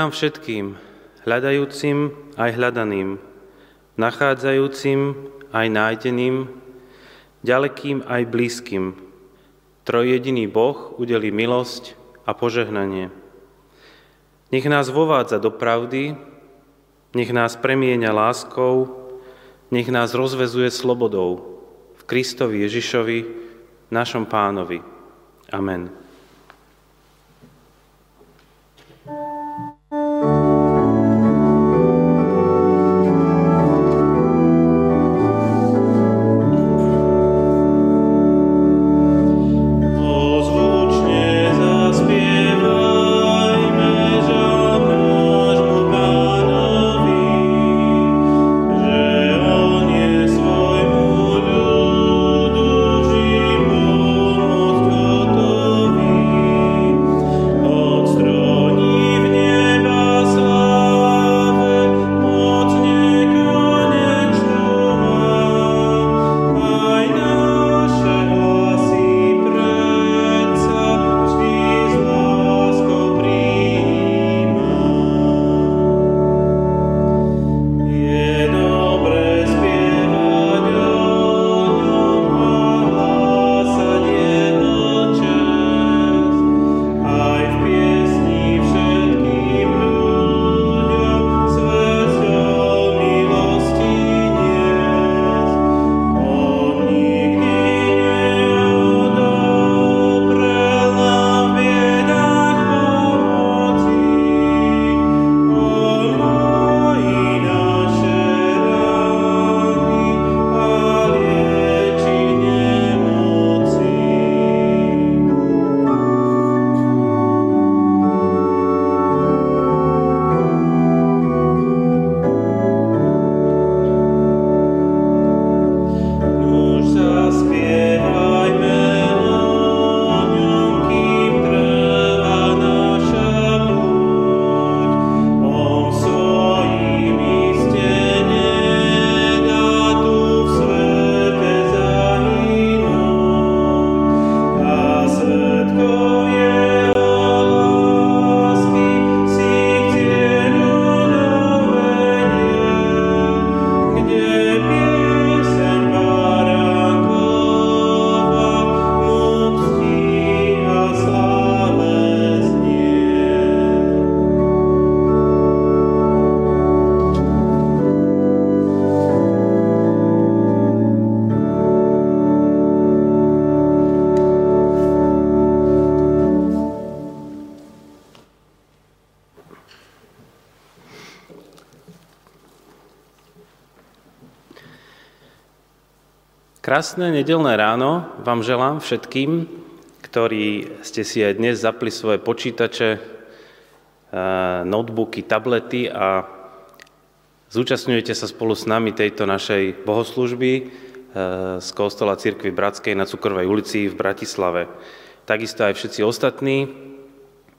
Nám všetkým, hľadajúcim aj hľadaným, nachádzajúcim aj nájdeným, ďalekým aj blízkym, trojjediný Boh udeli milosť a požehnanie. Nech nás vovádza do pravdy, nech nás premieňa láskou, nech nás rozvezuje slobodou v Kristovi Ježišovi, našom pánovi. Amen. Krásne nedelné ráno vám želám všetkým, ktorí ste si aj dnes zapli svoje počítače, eh, notebooky, tablety a zúčastňujete sa spolu s nami tejto našej bohoslužby eh, z Kostola Církvy Bratskej na Cukrovej ulici v Bratislave. Takisto aj všetci ostatní,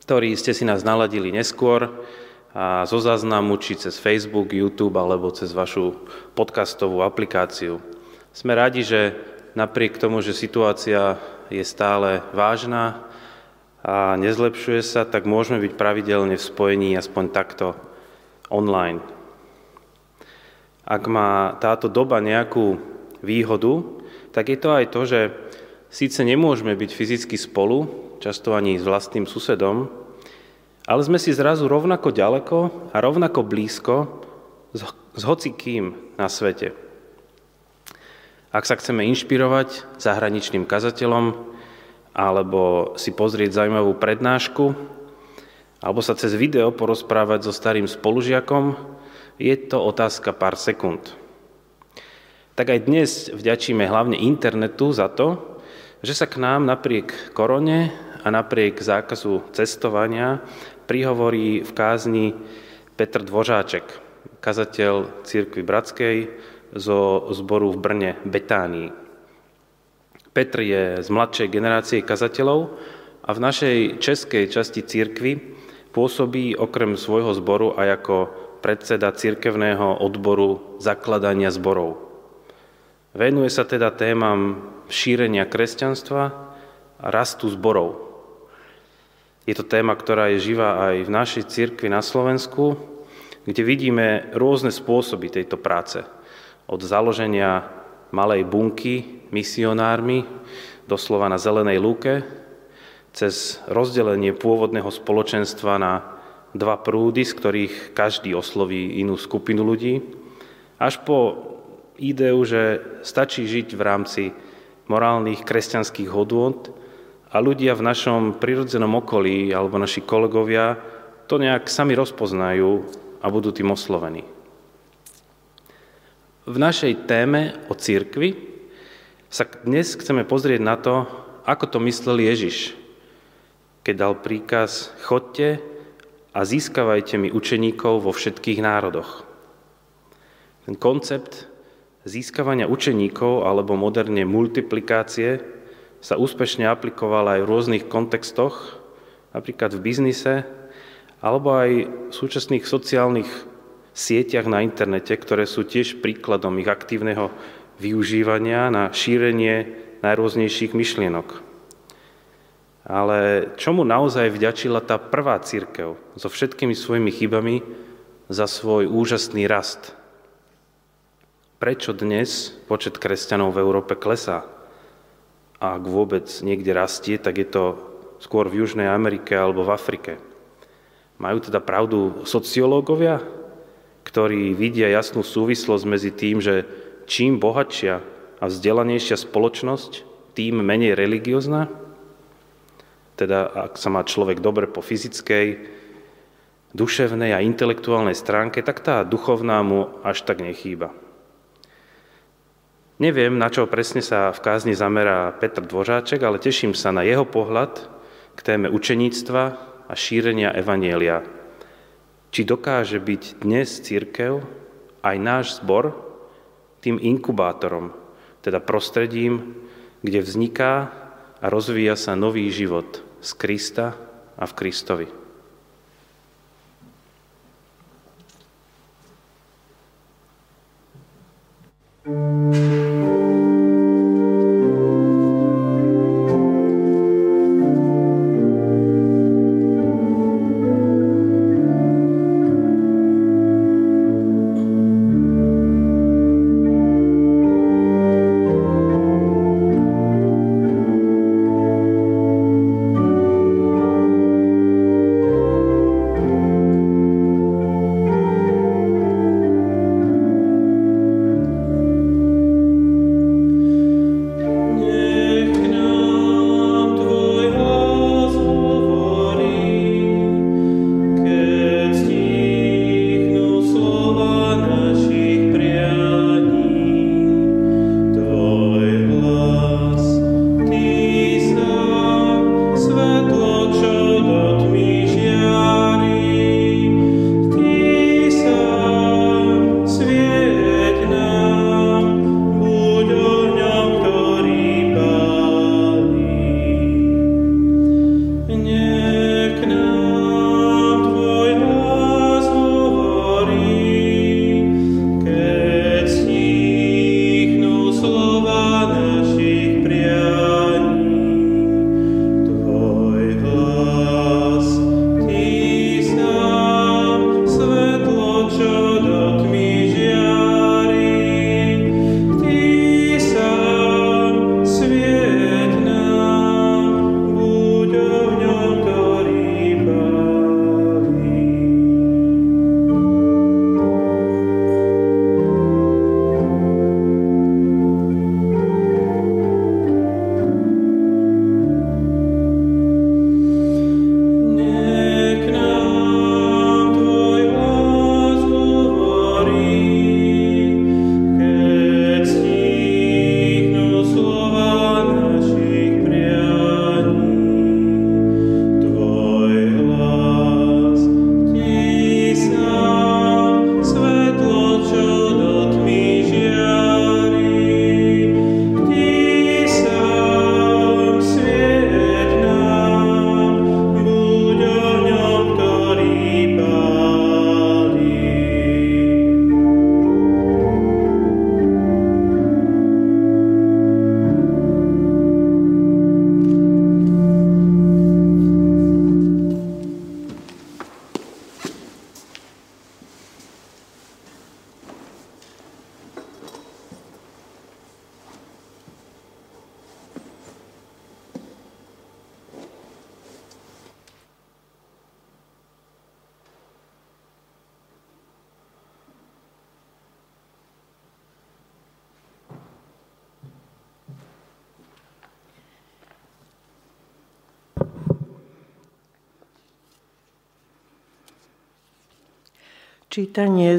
ktorí ste si nás naladili neskôr a zo záznamu, či cez Facebook, YouTube alebo cez vašu podcastovú aplikáciu. Sme radi, že napriek tomu, že situácia je stále vážna a nezlepšuje sa, tak môžeme byť pravidelne v spojení aspoň takto online. Ak má táto doba nejakú výhodu, tak je to aj to, že síce nemôžeme byť fyzicky spolu, často ani s vlastným susedom, ale sme si zrazu rovnako ďaleko a rovnako blízko s hocikým na svete. Ak sa chceme inšpirovať zahraničným kazateľom, alebo si pozrieť zaujímavú prednášku, alebo sa cez video porozprávať so starým spolužiakom, je to otázka pár sekúnd. Tak aj dnes vďačíme hlavne internetu za to, že sa k nám napriek korone a napriek zákazu cestovania prihovorí v kázni Petr Dvořáček, kazateľ Církvy Bratskej, zo zboru v Brne Betánii. Petr je z mladšej generácie kazateľov a v našej českej časti církvy pôsobí okrem svojho zboru aj ako predseda církevného odboru zakladania zborov. Venuje sa teda témam šírenia kresťanstva a rastu zborov. Je to téma, ktorá je živá aj v našej cirkvi na Slovensku, kde vidíme rôzne spôsoby tejto práce. Od založenia malej bunky misionármi, doslova na zelenej lúke, cez rozdelenie pôvodného spoločenstva na dva prúdy, z ktorých každý osloví inú skupinu ľudí, až po ideu, že stačí žiť v rámci morálnych kresťanských hodôd a ľudia v našom prirodzenom okolí alebo naši kolegovia to nejak sami rozpoznajú a budú tým oslovení. V našej téme o církvi sa dnes chceme pozrieť na to, ako to myslel Ježiš, keď dal príkaz chodte a získavajte mi učeníkov vo všetkých národoch. Ten koncept získavania učeníkov alebo moderne multiplikácie sa úspešne aplikoval aj v rôznych kontextoch, napríklad v biznise, alebo aj v súčasných sociálnych sieťach na internete, ktoré sú tiež príkladom ich aktívneho využívania na šírenie najrôznejších myšlienok. Ale čomu naozaj vďačila tá prvá církev so všetkými svojimi chybami za svoj úžasný rast? Prečo dnes počet kresťanov v Európe klesá? A ak vôbec niekde rastie, tak je to skôr v Južnej Amerike alebo v Afrike. Majú teda pravdu sociológovia, ktorí vidia jasnú súvislosť medzi tým, že čím bohatšia a vzdelanejšia spoločnosť, tým menej religiózna? Teda ak sa má človek dobre po fyzickej, duševnej a intelektuálnej stránke, tak tá duchovná mu až tak nechýba. Neviem, na čo presne sa v kázni zamerá Petr Dvořáček, ale teším sa na jeho pohľad k téme učeníctva a šírenia Evanielia či dokáže byť dnes církev, aj náš zbor, tým inkubátorom, teda prostredím, kde vzniká a rozvíja sa nový život z Krista a v Kristovi.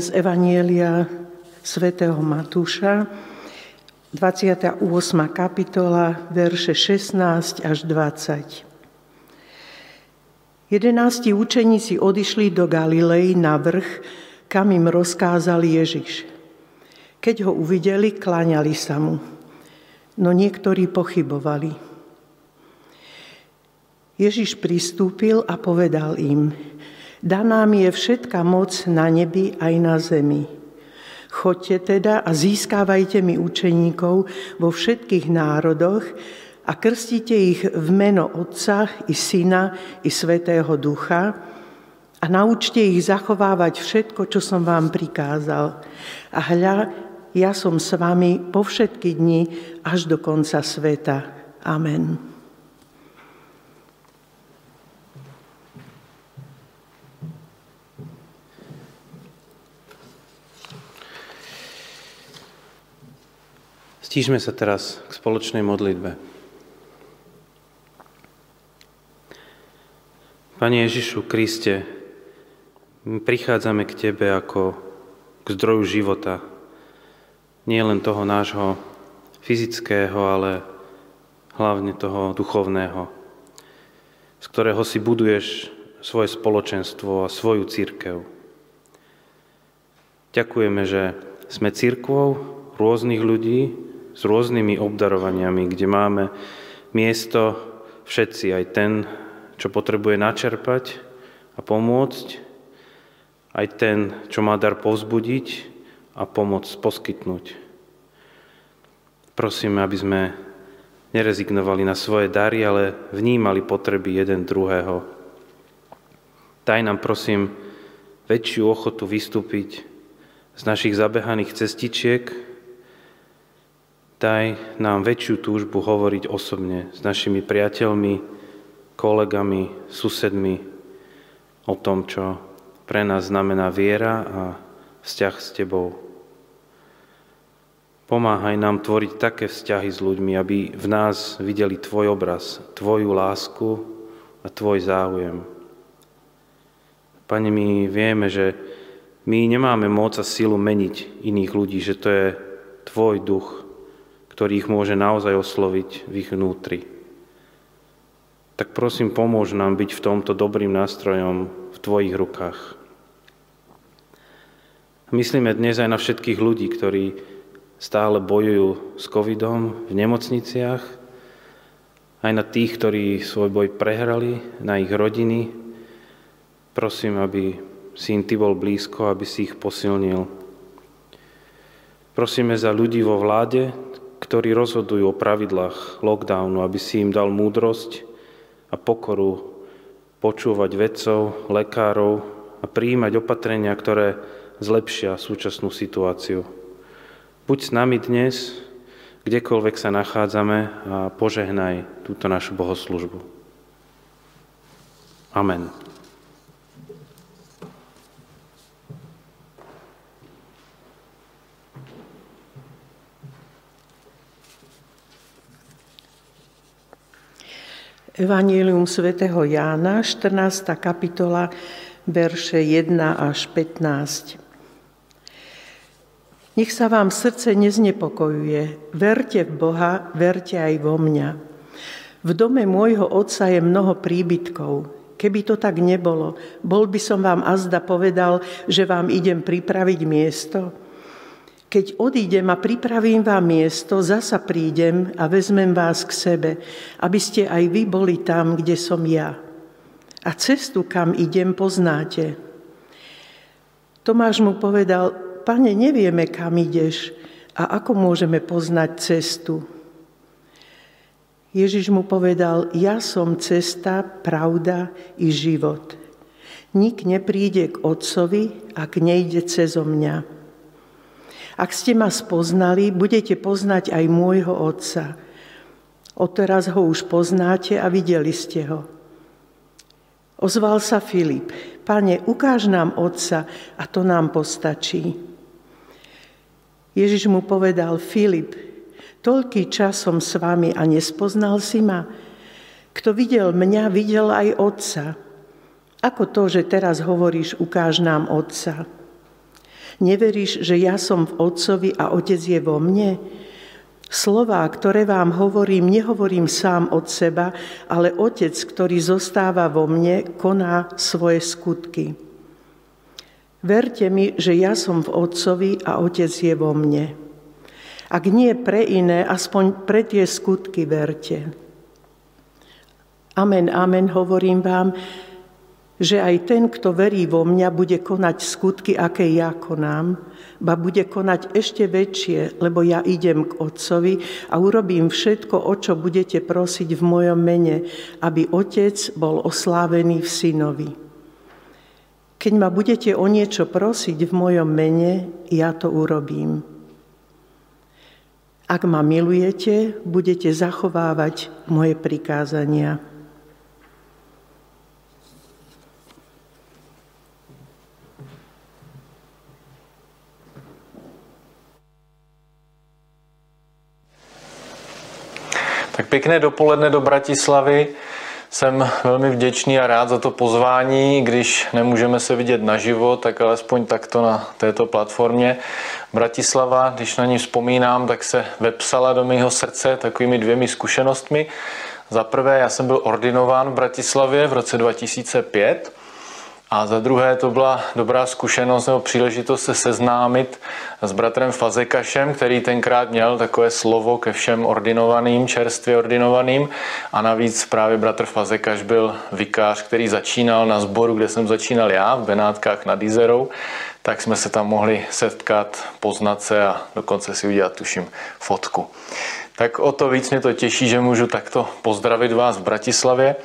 z Evanielia svätého Matúša, 28. kapitola, verše 16 až 20. Jedenácti učeníci odišli do Galilei na vrch, kam im rozkázal Ježiš. Keď ho uvideli, kláňali sa mu, no niektorí pochybovali. Ježiš pristúpil a povedal im, Daná mi je všetka moc na nebi aj na zemi. Choďte teda a získávajte mi učeníkov vo všetkých národoch a krstite ich v meno Otca i Syna i Svetého Ducha a naučte ich zachovávať všetko, čo som vám prikázal. A hľa, ja som s vami po všetky dni až do konca sveta. Amen. Stížme sa teraz k spoločnej modlitbe. Pane Ježišu Kriste, my prichádzame k Tebe ako k zdroju života. Nie len toho nášho fyzického, ale hlavne toho duchovného, z ktorého si buduješ svoje spoločenstvo a svoju církev. Ďakujeme, že sme církvou rôznych ľudí, s rôznymi obdarovaniami, kde máme miesto všetci, aj ten, čo potrebuje načerpať a pomôcť, aj ten, čo má dar povzbudiť a pomoc poskytnúť. Prosíme, aby sme nerezignovali na svoje dary, ale vnímali potreby jeden druhého. Daj nám, prosím, väčšiu ochotu vystúpiť z našich zabehaných cestičiek, Daj nám väčšiu túžbu hovoriť osobne s našimi priateľmi, kolegami, susedmi o tom, čo pre nás znamená viera a vzťah s Tebou. Pomáhaj nám tvoriť také vzťahy s ľuďmi, aby v nás videli Tvoj obraz, Tvoju lásku a Tvoj záujem. Pane, my vieme, že my nemáme moc a silu meniť iných ľudí, že to je Tvoj duch, ktorý ich môže naozaj osloviť v ich vnútri. Tak prosím, pomôž nám byť v tomto dobrým nástrojom v Tvojich rukách. Myslíme dnes aj na všetkých ľudí, ktorí stále bojujú s covidom v nemocniciach, aj na tých, ktorí svoj boj prehrali, na ich rodiny. Prosím, aby si im Ty bol blízko, aby si ich posilnil. Prosíme za ľudí vo vláde, ktorí rozhodujú o pravidlách lockdownu, aby si im dal múdrosť a pokoru počúvať vedcov, lekárov a prijímať opatrenia, ktoré zlepšia súčasnú situáciu. Buď s nami dnes, kdekoľvek sa nachádzame a požehnaj túto našu bohoslužbu. Amen. Evangelium svätého Jána, 14. kapitola, verše 1 až 15. Nech sa vám srdce neznepokojuje. Verte v Boha, verte aj vo mňa. V dome môjho otca je mnoho príbytkov. Keby to tak nebolo, bol by som vám azda povedal, že vám idem pripraviť miesto. Keď odídem a pripravím vám miesto, zasa prídem a vezmem vás k sebe, aby ste aj vy boli tam, kde som ja. A cestu, kam idem, poznáte. Tomáš mu povedal, pane, nevieme, kam ideš a ako môžeme poznať cestu. Ježiš mu povedal, ja som cesta, pravda i život. Nik nepríde k Otcovi, ak nejde cezo mňa. Ak ste ma spoznali, budete poznať aj môjho Otca. Odteraz ho už poznáte a videli ste ho. Ozval sa Filip. Pane, ukáž nám Otca a to nám postačí. Ježiš mu povedal, Filip, toľký čas som s vami a nespoznal si ma. Kto videl mňa, videl aj Otca. Ako to, že teraz hovoríš, ukáž nám Otca. Neveríš, že ja som v Otcovi a Otec je vo mne? Slová, ktoré vám hovorím, nehovorím sám od seba, ale Otec, ktorý zostáva vo mne, koná svoje skutky. Verte mi, že ja som v Otcovi a Otec je vo mne. Ak nie pre iné, aspoň pre tie skutky verte. Amen, amen, hovorím vám, že aj ten, kto verí vo mňa, bude konať skutky, aké ja konám, ba bude konať ešte väčšie, lebo ja idem k Otcovi a urobím všetko, o čo budete prosiť v mojom mene, aby Otec bol oslávený v Synovi. Keď ma budete o niečo prosiť v mojom mene, ja to urobím. Ak ma milujete, budete zachovávať moje prikázania. Tak pěkné dopoledne do Bratislavy. Jsem velmi vděčný a rád za to pozvání, když nemůžeme se vidět naživo, tak alespoň takto na této platformě. Bratislava, když na ní vzpomínám, tak se vepsala do mého srdce takovými dvěmi zkušenostmi. Za prvé, já jsem byl ordinován v Bratislavě v roce 2005 a za druhé to byla dobrá zkušenost nebo příležitost se seznámit s bratrem Fazekašem, který tenkrát měl takové slovo ke všem ordinovaným, čerstvě ordinovaným. A navíc právě bratr Fazekaš byl vikář, který začínal na sboru, kde jsem začínal já, v Benátkách nad Izerou. Tak jsme se tam mohli setkat, poznat se a dokonce si udělat, tuším, fotku. Tak o to víc mě to těší, že můžu takto pozdravit vás v Bratislavě.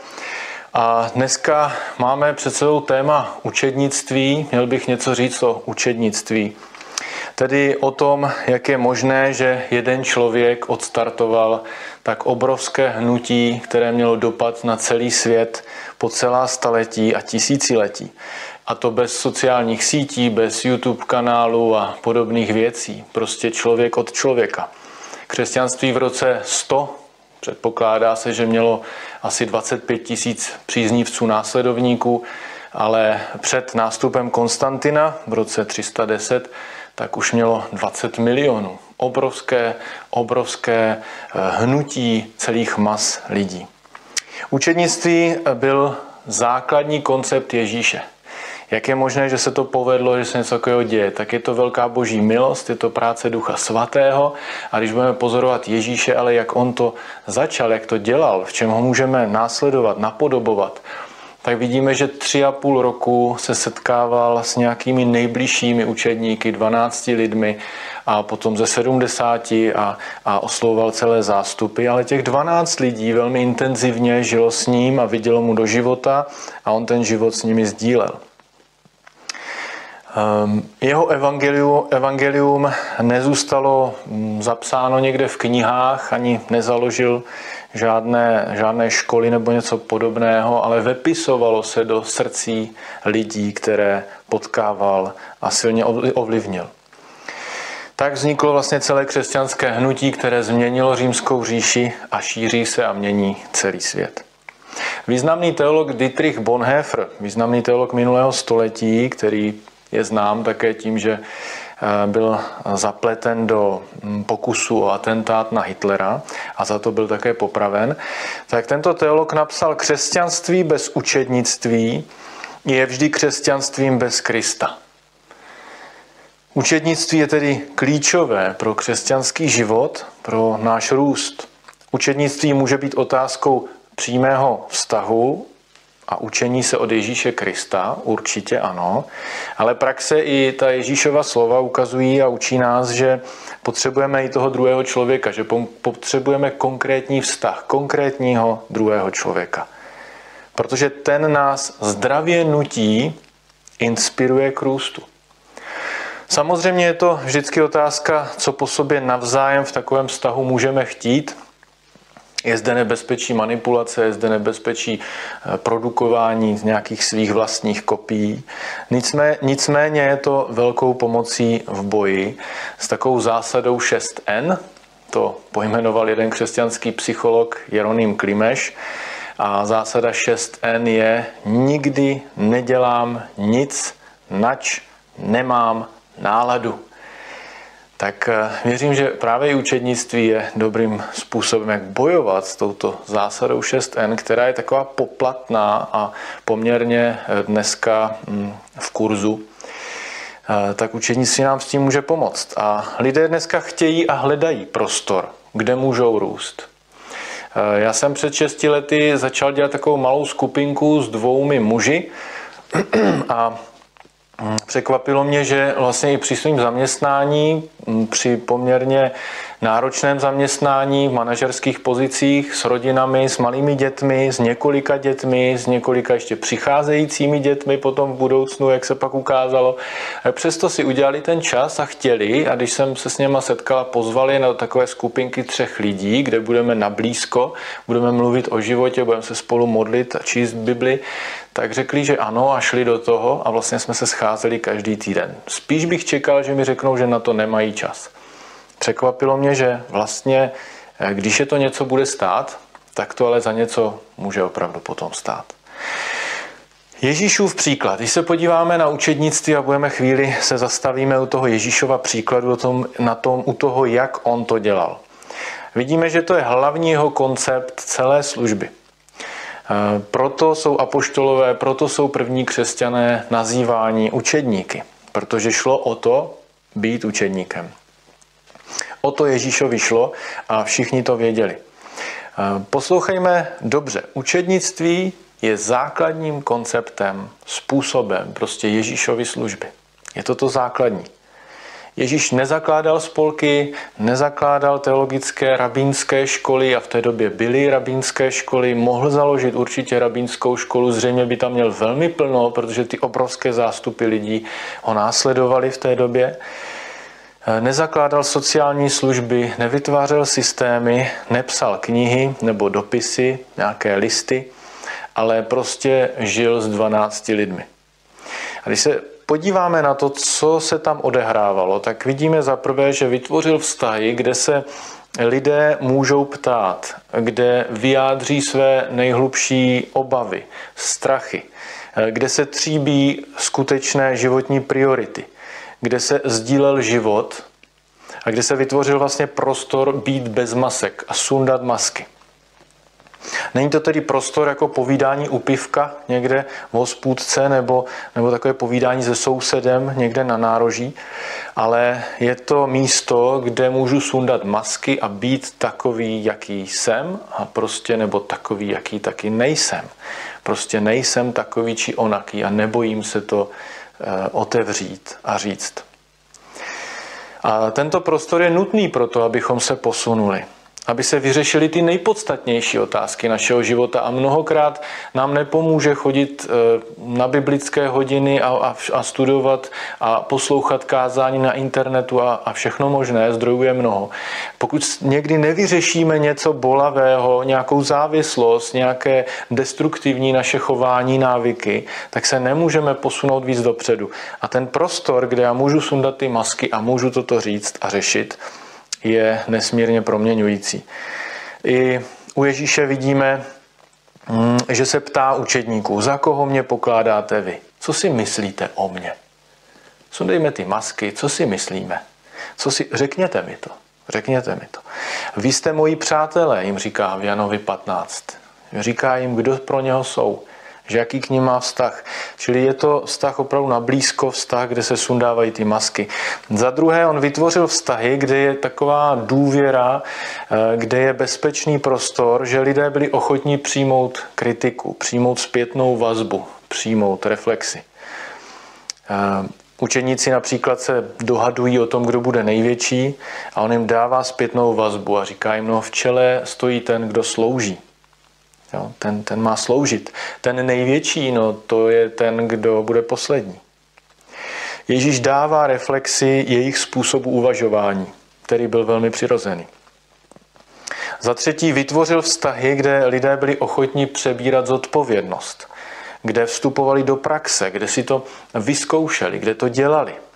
A dneska máme před sebou téma učednictví. Měl bych něco říct o učednictví. Tedy o tom, jak je možné, že jeden člověk odstartoval tak obrovské hnutí, které mělo dopad na celý svět po celá staletí a tisíciletí. A to bez sociálních sítí, bez YouTube kanálu a podobných věcí. Prostě člověk od člověka. Křesťanství v roce 100 Předpokládá se, že mělo asi 25 tisíc příznivců následovníků, ale před nástupem Konstantina v roce 310 tak už mělo 20 milionů. Obrovské, obrovské eh, hnutí celých mas lidí. Učednictví byl základní koncept Ježíše. Jak je možné, že se to povedlo, že se něco takového děje? Tak je to velká boží milost, je to práce Ducha Svatého a když budeme pozorovat Ježíše, ale jak on to začal, jak to dělal, v čem ho můžeme následovat, napodobovat, tak vidíme, že tři a půl roku se setkával s nějakými nejbližšími učedníky, 12 lidmi a potom ze 70 a, a oslovoval celé zástupy, ale těch 12 lidí velmi intenzivně žilo s ním a vidělo mu do života a on ten život s nimi sdílel. Ehm, jeho evangelium, evangelium nezůstalo mm, zapsáno někde v knihách, ani nezaložil žádné, žádné školy nebo něco podobného, ale vepisovalo se do srdcí lidí, které potkával a silně ovlivnil. Tak vzniklo vlastně celé křesťanské hnutí, které změnilo římskou říši a šíří se a mění celý svět. Významný teolog Dietrich Bonhoeffer, významný teolog minulého století, který je znám také tím, že eh, byl zapleten do hm, pokusu o atentát na Hitlera a za to byl také popraven, tak tento teolog napsal, křesťanství bez učednictví je vždy křesťanstvím bez Krista. Učednictví je tedy klíčové pro křesťanský život, pro náš růst. Učednictví může být otázkou přímého vztahu a učení se od Ježíše Krista, určitě ano, ale praxe i ta Ježíšova slova ukazují a učí nás, že potřebujeme i toho druhého člověka, že potřebujeme konkrétní vztah, konkrétního druhého člověka. Protože ten nás zdravě nutí, inspiruje k růstu. Samozřejmě je to vždycky otázka, co po sobě navzájem v takovém vztahu můžeme chtít, je zde nebezpečí manipulace, je zde nebezpečí eh, produkování z nějakých svých vlastních kopií. Nicméně, nicméně je to velkou pomocí v boji s takovou zásadou 6N, to pojmenoval jeden křesťanský psycholog Jeroným Klimeš, a zásada 6N je nikdy nedělám nic, nač nemám náladu. Tak eh, věřím, že právě i učednictví je dobrým způsobem, jak bojovat s touto zásadou 6N, která je taková poplatná a poměrně eh, dneska mm, v kurzu. Eh, tak učednictví nám s tím může pomoct. A lidé dneska chtějí a hledají prostor, kde můžou růst. Já jsem před 6 lety začal dělat takovou malou skupinku s dvoumi muži a Překvapilo mě, že vlastně i při svým zaměstnání, při poměrně náročném zaměstnání v manažerských pozicích s rodinami, s malými dětmi, s několika dětmi, s několika ještě přicházejícími dětmi potom v budoucnu, jak se pak ukázalo. Přesto si udělali ten čas a chtěli a když jsem se s něma setkala, pozvali na takové skupinky třech lidí, kde budeme na blízko, budeme mluvit o životě, budeme se spolu modlit a číst Bibli, tak řekli, že ano a šli do toho a vlastně jsme se scházeli každý týden. Spíš bych čekal, že mi řeknou, že na to nemají čas. Překvapilo mě, že vlastně, eh, když je to něco bude stát, tak to ale za něco může opravdu potom stát. Ježíšův příklad. Když se podíváme na učednictví a budeme chvíli se zastavíme u toho Ježíšova příkladu, tom, na tom, u toho, jak on to dělal. Vidíme, že to je hlavní jeho koncept celé služby. Eh, proto jsou apoštolové, proto jsou první křesťané nazýváni učedníky, protože šlo o to být učedníkem. O to Ježíšovi šlo a všichni to věděli. Eh, poslouchejme dobře. Učednictví je základním konceptem, způsobem prostě Ježíšovy služby. Je to to základní. Ježíš nezakládal spolky, nezakládal teologické rabínské školy a v té době byly rabínské školy, mohl založit určitě rabínskou školu, zřejmě by tam měl velmi plno, protože ty obrovské zástupy lidí ho následovali v té době. Nezakládal sociální služby, nevytvářel systémy, nepsal knihy nebo dopisy, nějaké listy, ale prostě žil s 12 lidmi. A když se podíváme na to, co se tam odehrávalo, tak vidíme za prvé, že vytvořil vztahy, kde se lidé můžou ptát, kde vyjádří své nejhlubší obavy, strachy, kde se tříbí skutečné životní priority, kde se sdílel život a kde se vytvořil vlastně prostor být bez masek a sundat masky. Není to tedy prostor jako povídání u pivka někde v hospůdce nebo, nebo takové povídání se sousedem někde na nároží, ale je to místo, kde můžu sundat masky a být takový, jaký jsem a prostě nebo takový, jaký taky nejsem. Prostě nejsem takový či onaký a nebojím se to otevřít a říct. A tento prostor je nutný pro to, abychom se posunuli aby se vyřešily ty nejpodstatnější otázky našeho života. A mnohokrát nám nepomůže chodit eh, na biblické hodiny a, a, a studovat a poslouchat kázání na internetu a, a všechno možné, zdrojů je mnoho. Pokud někdy nevyřešíme něco bolavého, nějakou závislost, nějaké destruktivní naše chování, návyky, tak se nemůžeme posunout víc dopředu. A ten prostor, kde já můžu sundat ty masky a můžu toto říct a řešit, je nesmírně proměňující. I u Ježíše vidíme, mm, že se ptá učedníků, za koho mě pokládáte vy? Co si myslíte o mně? Sundejme ty masky, co si myslíme? Co si, řekněte mi to. Řekněte mi to. Vy jste moji přátelé, jim říká v Janovi 15. Říká jim, kdo pro něho jsou že jaký k ním má vztah. Čili je to vztah opravdu na blízko, vztah, kde se sundávají ty masky. Za druhé, on vytvořil vztahy, kde je taková důvěra, eh, kde je bezpečný prostor, že lidé byli ochotní přijmout kritiku, přijmout zpětnou vazbu, přijmout reflexy. Eh, učeníci například se dohadují o tom, kdo bude největší a on jim dává zpětnou vazbu a říká jim, no v čele stojí ten, kdo slouží. Jo, ten, ten má sloužit. Ten největší, no, to je ten, kdo bude poslední. Ježíš dává reflexi jejich způsobu uvažování, který byl velmi přirozený. Za třetí vytvořil vztahy, kde lidé byli ochotní přebírat zodpovědnost, kde vstupovali do praxe, kde si to vyzkoušeli, kde to dělali –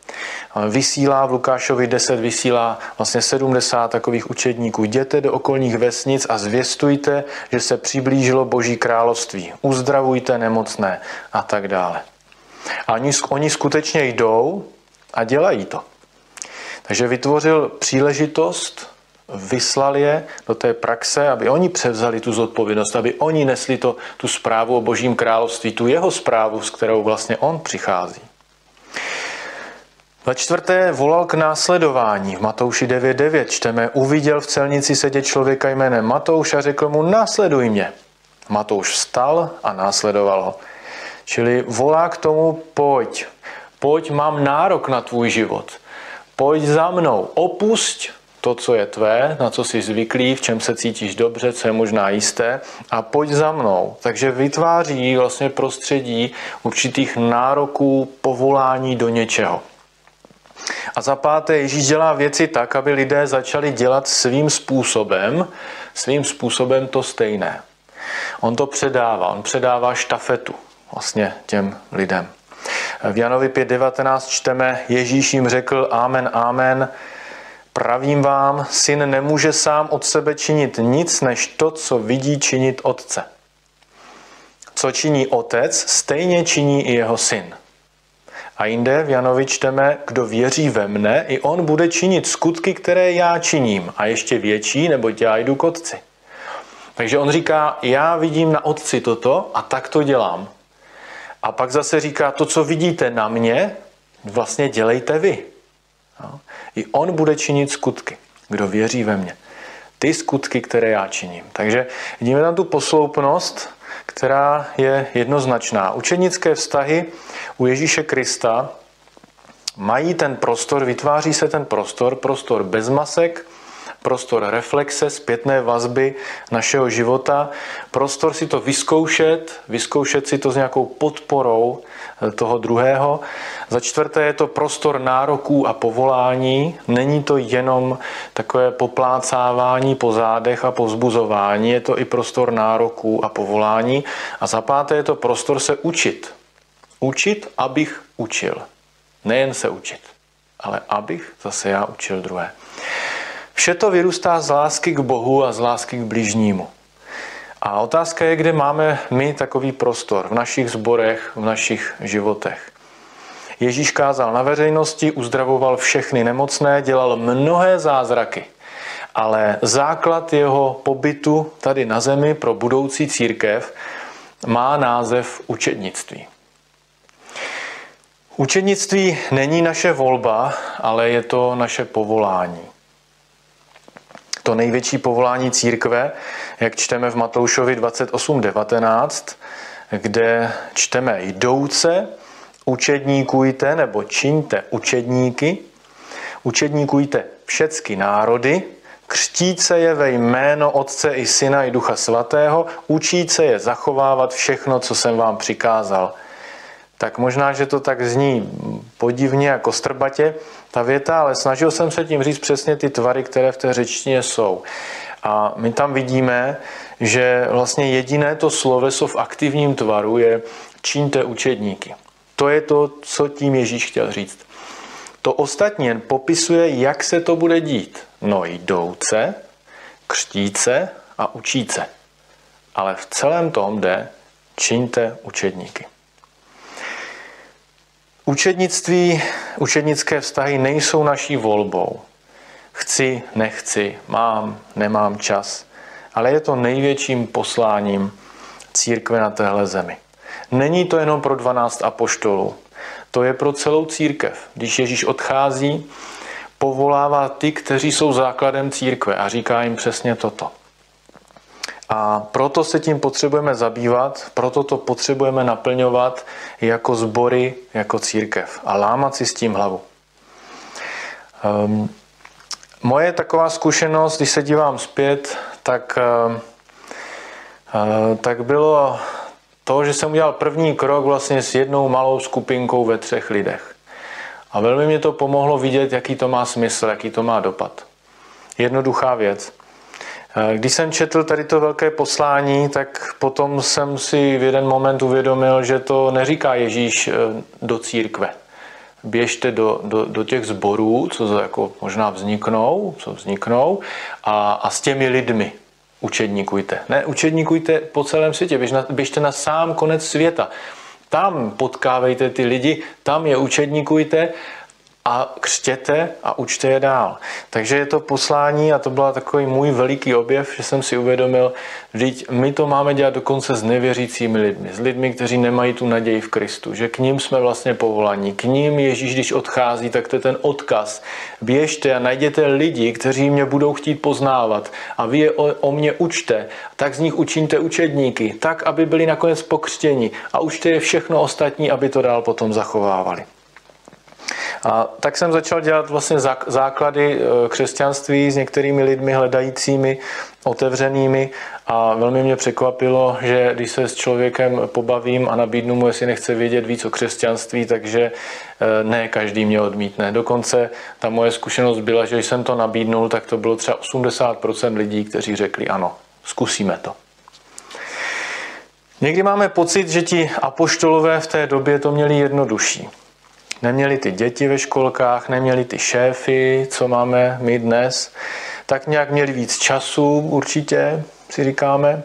vysílá v Lukášovi 10, vysílá vlastně 70 takových učedníků. Jděte do okolních vesnic a zvěstujte, že se přiblížilo Boží království. Uzdravujte nemocné a tak dále. A oni, oni skutečně jdou A dělají to. Takže vytvořil příležitost, vyslal je do té praxe, aby oni převzali tu zodpovědnost, aby oni nesli to, tu zprávu o Božím království, tu jeho zprávu, s kterou vlastně on přichází. Za čtvrté volal k následování. V Matouši 9.9 čteme, uviděl v celnici sedět člověka jménem Matouš a řekl mu, následuj mě. Matouš vstal a následoval ho. Čili volá k tomu, pojď, pojď, mám nárok na tvůj život. Pojď za mnou, opusť to, co je tvé, na co jsi zvyklý, v čem se cítíš dobře, co je možná jisté a pojď za mnou. Takže vytváří vlastně prostředí určitých nároků, povolání do něčeho. A za páté, Ježíš dělá věci tak, aby lidé začali dělat svým způsobem, svým způsobem to stejné. On to předává, on předává štafetu vlastně těm lidem. V Janovi 5.19 čteme, Ježíš jim řekl, amen, amen, pravím vám, syn nemůže sám od sebe činit nic, než to, co vidí činit otce. Co činí otec, stejně činí i jeho syn. A jinde v Janovi čteme, kdo věří ve mne, i on bude činit skutky, které já činím a ještě větší, neboť já jdu k otci. Takže on říká, já vidím na otci toto a tak to dělám. A pak zase říká, to, co vidíte na mě, vlastně dělejte vy. I on bude činit skutky, kdo věří ve mně. Ty skutky, které já činím. Takže vidíme tam tu posloupnost, která je jednoznačná. Učenické vztahy u Ježíše Krista mají ten prostor, vytváří se ten prostor, prostor bez masek, prostor reflexe, zpětné vazby našeho života, prostor si to vyzkoušet, vyzkoušet si to s nějakou podporou eh, toho druhého. Za čtvrté je to prostor nároků a povolání. Není to jenom takové poplácávání po zádech a povzbuzování, je to i prostor nároků a povolání. A za páté je to prostor se učit. Učit, abych učil. Nejen se učit, ale abych zase já učil druhé. Vše to vyrůstá z lásky k Bohu a z lásky k bližnímu. A otázka je, kde máme my takový prostor v našich zborech, v našich životech. Ježíš kázal na veřejnosti, uzdravoval všechny nemocné, dělal mnohé zázraky. Ale základ jeho pobytu tady na zemi pro budoucí církev má název učednictví. Učednictví není naše volba, ale je to naše povolání to největší povolání církve, jak čteme v Matoušovi 28.19, kde čteme jdouce, učedníkujte nebo čiňte učedníky, učedníkujte všechny národy, křtíce je ve jméno Otce i Syna i Ducha Svatého, učíce je zachovávat všechno, co jsem vám přikázal – tak možná, že to tak zní podivně jako strbatě, ta věta, ale snažil jsem se tím říct přesně ty tvary, které v té řečtině jsou. A my tam vidíme, že vlastně jediné to sloveso v aktivním tvaru je čiňte učedníky. To je to, co tím Ježíš chtěl říct. To ostatní jen popisuje, jak se to bude dít. No jdouce, křtíce a učíce. Ale v celém tom jde čiňte učedníky. Učednictví, učednické vztahy nejsou naší volbou. Chci, nechci, mám, nemám čas. Ale je to největším posláním církve na téhle zemi. Není to jenom pro 12 apoštolů. To je pro celou církev. Když Ježíš odchází, povolává ty, kteří jsou základem církve a říká jim přesně toto. A proto se tím potřebujeme zabývat, proto to potřebujeme naplňovat jako sbory, jako církev a lámat si s tím hlavu. Um, moje taková zkušenost, když se dívám zpět, tak, uh, tak bylo to, že jsem udělal první krok vlastně s jednou malou skupinkou ve třech lidech. A velmi mě to pomohlo vidět, jaký to má smysl, jaký to má dopad. Jednoduchá věc. Když jsem četl tady to velké poslání, tak potom jsem si v jeden moment uvědomil, že to neříká Ježíš eh, do církve. Běžte do, do, do těch zborů, co jako možná vzniknou, co vzniknou, a, a s těmi lidmi učedníkujte. Ne, učedníkujte po celém světě, běžte, běžte na sám konec světa. Tam potkávejte ty lidi, tam je učedníkujte a křtěte a učte je dál. Takže je to poslání a to byla takový můj veliký objev, že jsem si uvědomil, že my to máme dělat dokonce s nevěřícími lidmi, s lidmi, kteří nemají tu naději v Kristu, že k ním jsme vlastně povolaní, k ním Ježíš, když odchází, tak to je ten odkaz. Běžte a najděte lidi, kteří mě budou chtít poznávat a vy je o, o mě učte, tak z nich učiňte učedníky, tak, aby byli nakonec pokřtěni a učte je všechno ostatní, aby to dál potom zachovávali. A tak jsem začal dělat vlastně základy e, křesťanství s některými lidmi hledajícími, otevřenými a velmi mě překvapilo, že když se s člověkem pobavím a nabídnu mu, jestli nechce vědět víc o křesťanství, takže e, ne každý mě odmítne. Dokonce ta moje zkušenost byla, že když jsem to nabídnul, tak to bylo třeba 80% lidí, kteří řekli ano, zkusíme to. Někdy máme pocit, že ti apoštolové v té době to měli jednodušší. Neměli ty děti ve školkách, neměli ty šéfy, co máme my dnes, tak nějak měli víc času určitě, si říkáme.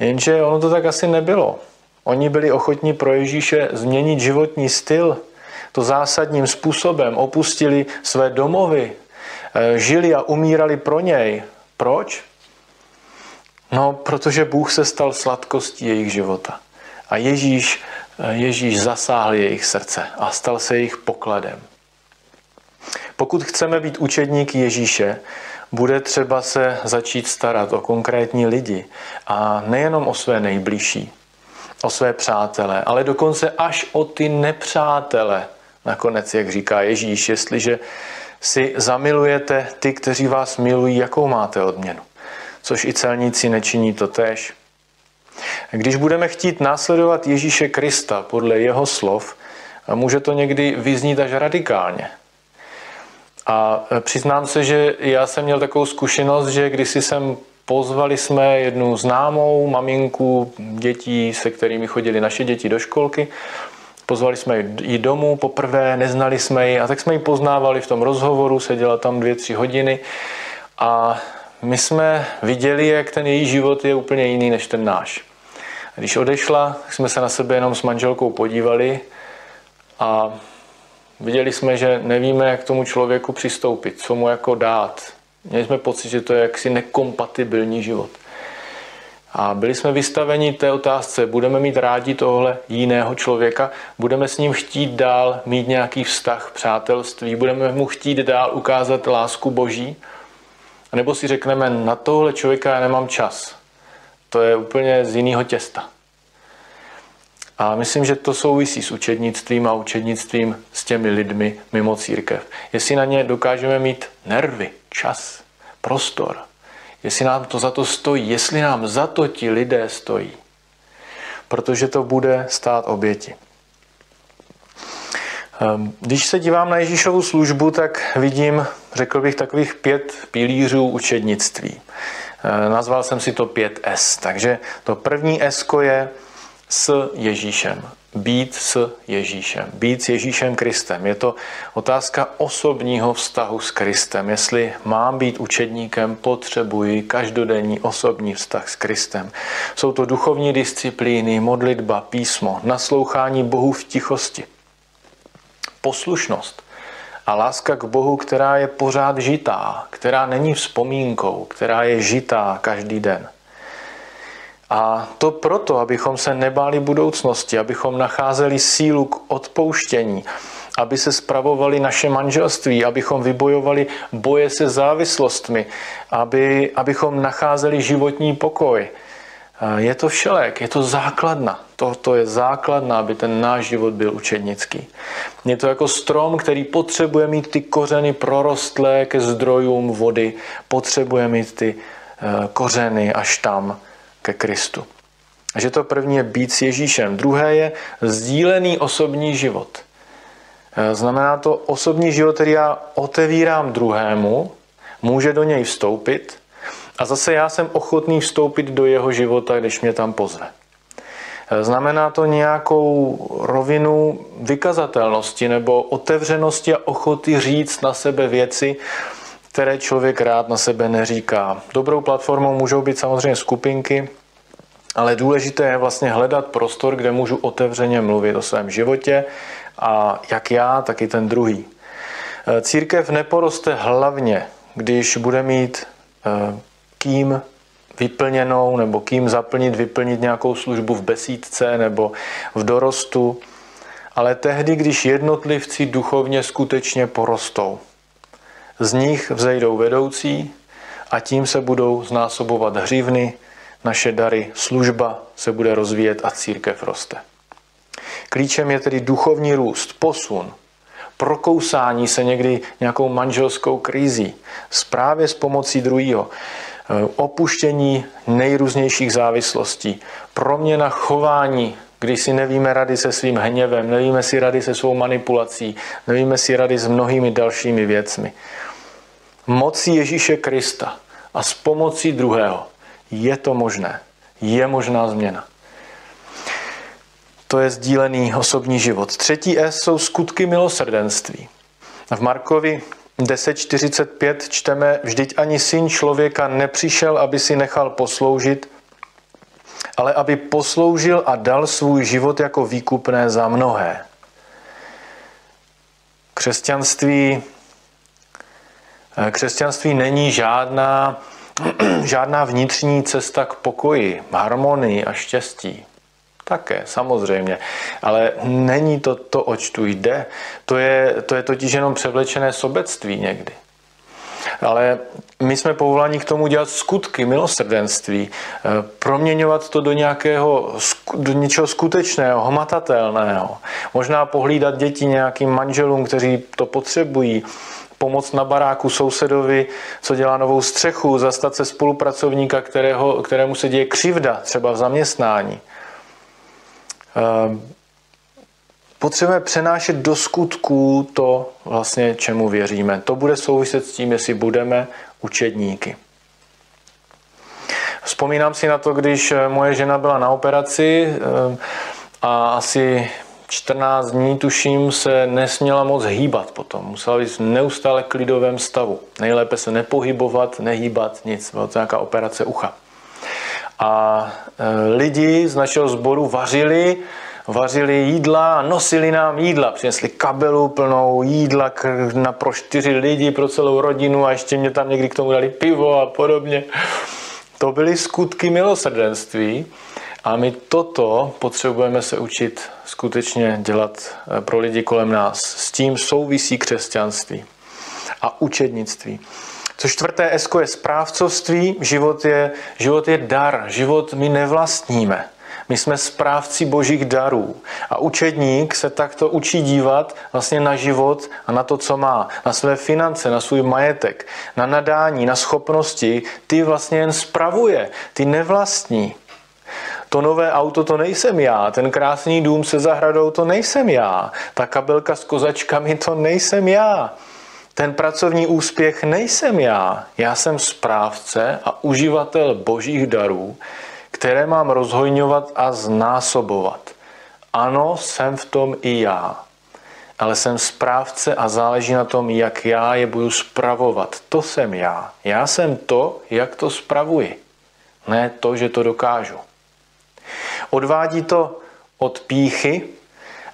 Jenže ono to tak asi nebylo. Oni byli ochotní pro Ježíše změnit životní styl. To zásadním způsobem opustili své domovy, eh, žili a umírali pro něj. Proč? No, protože Bůh se stal sladkostí jejich života. A Ježíš Ježíš zasáhl jejich srdce a stal se jejich pokladem. Pokud chceme být učedníky Ježíše, bude třeba se začít starat o konkrétní lidi a nejenom o své nejbližší, o své přátele, ale dokonce až o ty nepřátele. Nakonec, jak říká Ježíš, jestliže si zamilujete ty, kteří vás milují, jakou máte odměnu. Což i celníci nečiní to tež. Když budeme chtít následovat Ježíše Krista podle jeho slov, může to někdy vyznít až radikálně. A přiznám se, že já jsem měl takovou zkušenost, že když jsem pozvali jsme jednu známou maminku dětí, se kterými chodili naše děti do školky. Pozvali jsme ji domů poprvé, neznali jsme ji a tak jsme ji poznávali v tom rozhovoru, seděla tam dvě, tři hodiny a my jsme viděli, jak ten její život je úplně jiný než ten náš. Když odešla, jsme se na sebe jenom s manželkou podívali a viděli jsme, že nevíme, jak tomu člověku přistoupit, co mu jako dát. Měli jsme pocit, že to je jaksi nekompatibilní život. A byli jsme vystaveni té otázce, budeme mít rádi tohle jiného člověka, budeme s ním chtít dál mít nějaký vztah, přátelství, budeme mu chtít dál ukázat lásku Boží, nebo si řekneme, na tohle člověka já nemám čas. To je úplně z jiného těsta. A myslím, že to souvisí s učednictvím a učednictvím s těmi lidmi mimo církev. Jestli na ně dokážeme mít nervy, čas, prostor, jestli nám to za to stojí, jestli nám za to ti lidé stojí. Protože to bude stát oběti. Ehm, když se dívám na Ježíšovu službu, tak vidím, řekl bych, takových pět pilířů učednictví. Ehm, nazval jsem si to 5S. Takže to první S je s Ježíšem. Být s Ježíšem. Být s Ježíšem Kristem. Je to otázka osobního vztahu s Kristem. Jestli mám být učedníkem, potřebuji každodenní osobní vztah s Kristem. Jsou to duchovní disciplíny, modlitba, písmo, naslouchání Bohu v tichosti poslušnost a láska k Bohu, která je pořád žitá, která není vzpomínkou, která je žitá každý den. A to proto, abychom se nebáli budoucnosti, abychom nacházeli sílu k odpouštění, aby se spravovali naše manželství, abychom vybojovali boje se závislostmi, aby, abychom nacházeli životní pokoj, je to všelek, je to základna. To je základna, aby ten náš život byl učednický. Je to jako strom, který potřebuje mít ty kořeny prorostlé ke zdrojům vody, potřebuje mít ty eh, kořeny až tam ke Kristu. A že to první je být s Ježíšem. Druhé je sdílený osobní život. Eh, znamená to osobní život, který já otevírám druhému, může do něj vstoupit, a zase já jsem ochotný vstoupit do jeho života, když mě tam pozve. Znamená to nějakou rovinu vykazatelnosti nebo otevřenosti a ochoty říct na sebe věci, které člověk rád na sebe neříká. Dobrou platformou můžou být samozřejmě skupinky, ale důležité je vlastně hledat prostor, kde můžu otevřeně mluvit o svém životě a jak já, tak i ten druhý. Církev neporoste hlavně, když bude mít eh, kým vyplněnou nebo kým zaplnit, vyplnit nějakou službu v besídce nebo v dorostu, ale tehdy, když jednotlivci duchovně skutečně porostou. Z nich vzejdou vedoucí a tím se budou znásobovat hřívny, naše dary, služba se bude rozvíjet a církev roste. Klíčem je tedy duchovní růst, posun, prokousání se někdy nějakou manželskou krizí, právě s pomocí druhého, opuštění nejrůznějších závislostí, proměna chování, když si nevíme rady se svým hněvem, nevíme si rady se svou manipulací, nevíme si rady s mnohými dalšími věcmi. Mocí Ježíše Krista a s pomocí druhého je to možné. Je možná změna. To je sdílený osobní život. Třetí S jsou skutky milosrdenství. V Markovi 10.45 čteme, vždyť ani syn člověka nepřišel, aby si nechal posloužit, ale aby posloužil a dal svůj život jako výkupné za mnohé. Křesťanství, křesťanství není žádná, žádná vnitřní cesta k pokoji, harmonii a štěstí. Také, samozřejmě. Ale není to to, oč tu jde. To je, to je totiž jenom převlečené sobectví někdy. Ale my jsme povoláni k tomu dělat skutky, milosrdenství, eh, proměňovat to do nějakého, do něčeho skutečného, hmatatelného. Možná pohlídat děti nějakým manželům, kteří to potřebují, pomoct na baráku sousedovi, co dělá novou střechu, zastat se spolupracovníka, kterého, kterému se děje křivda, třeba v zaměstnání. Ehm, potřebujeme přenášet do skutků to, vlastně, čemu věříme. To bude souviset s tím, jestli budeme učedníky. Vzpomínám si na to, když eh, moje žena byla na operaci ehm, a asi 14 dní, tuším, se nesměla moc hýbat potom. Musela být v neustále klidovém stavu. Nejlépe se nepohybovat, nehýbat, nic. Byla to nějaká operace ucha. A e, lidi z našeho sboru vařili, vařili jídla a nosili nám jídla. Přinesli kabelu plnou jídla na pro čtyři lidi, pro celou rodinu a ještě mě tam někdy k tomu dali pivo a podobně. To byly skutky milosrdenství a my toto potřebujeme se učit skutečně dělat e, pro lidi kolem nás. S tím souvisí křesťanství a učednictví. Co čtvrté esko je správcovství, život je, život je dar, život my nevlastníme. My jsme správci božích darů. A učedník se takto učí dívat vlastně na život a na to, co má. Na své finance, na svůj majetek, na nadání, na schopnosti. Ty vlastně jen spravuje, ty nevlastní. To nové auto to nejsem já, ten krásný dům se zahradou to nejsem já, ta kabelka s kozačkami to nejsem já. Ten pracovní úspěch nejsem já. Já jsem správce a uživatel božích darů, které mám rozhojňovat a znásobovat. Ano, jsem v tom i já. Ale jsem správce a záleží na tom, jak já je budu spravovat. To jsem já. Já jsem to, jak to spravuji. Ne to, že to dokážu. Odvádí to od píchy,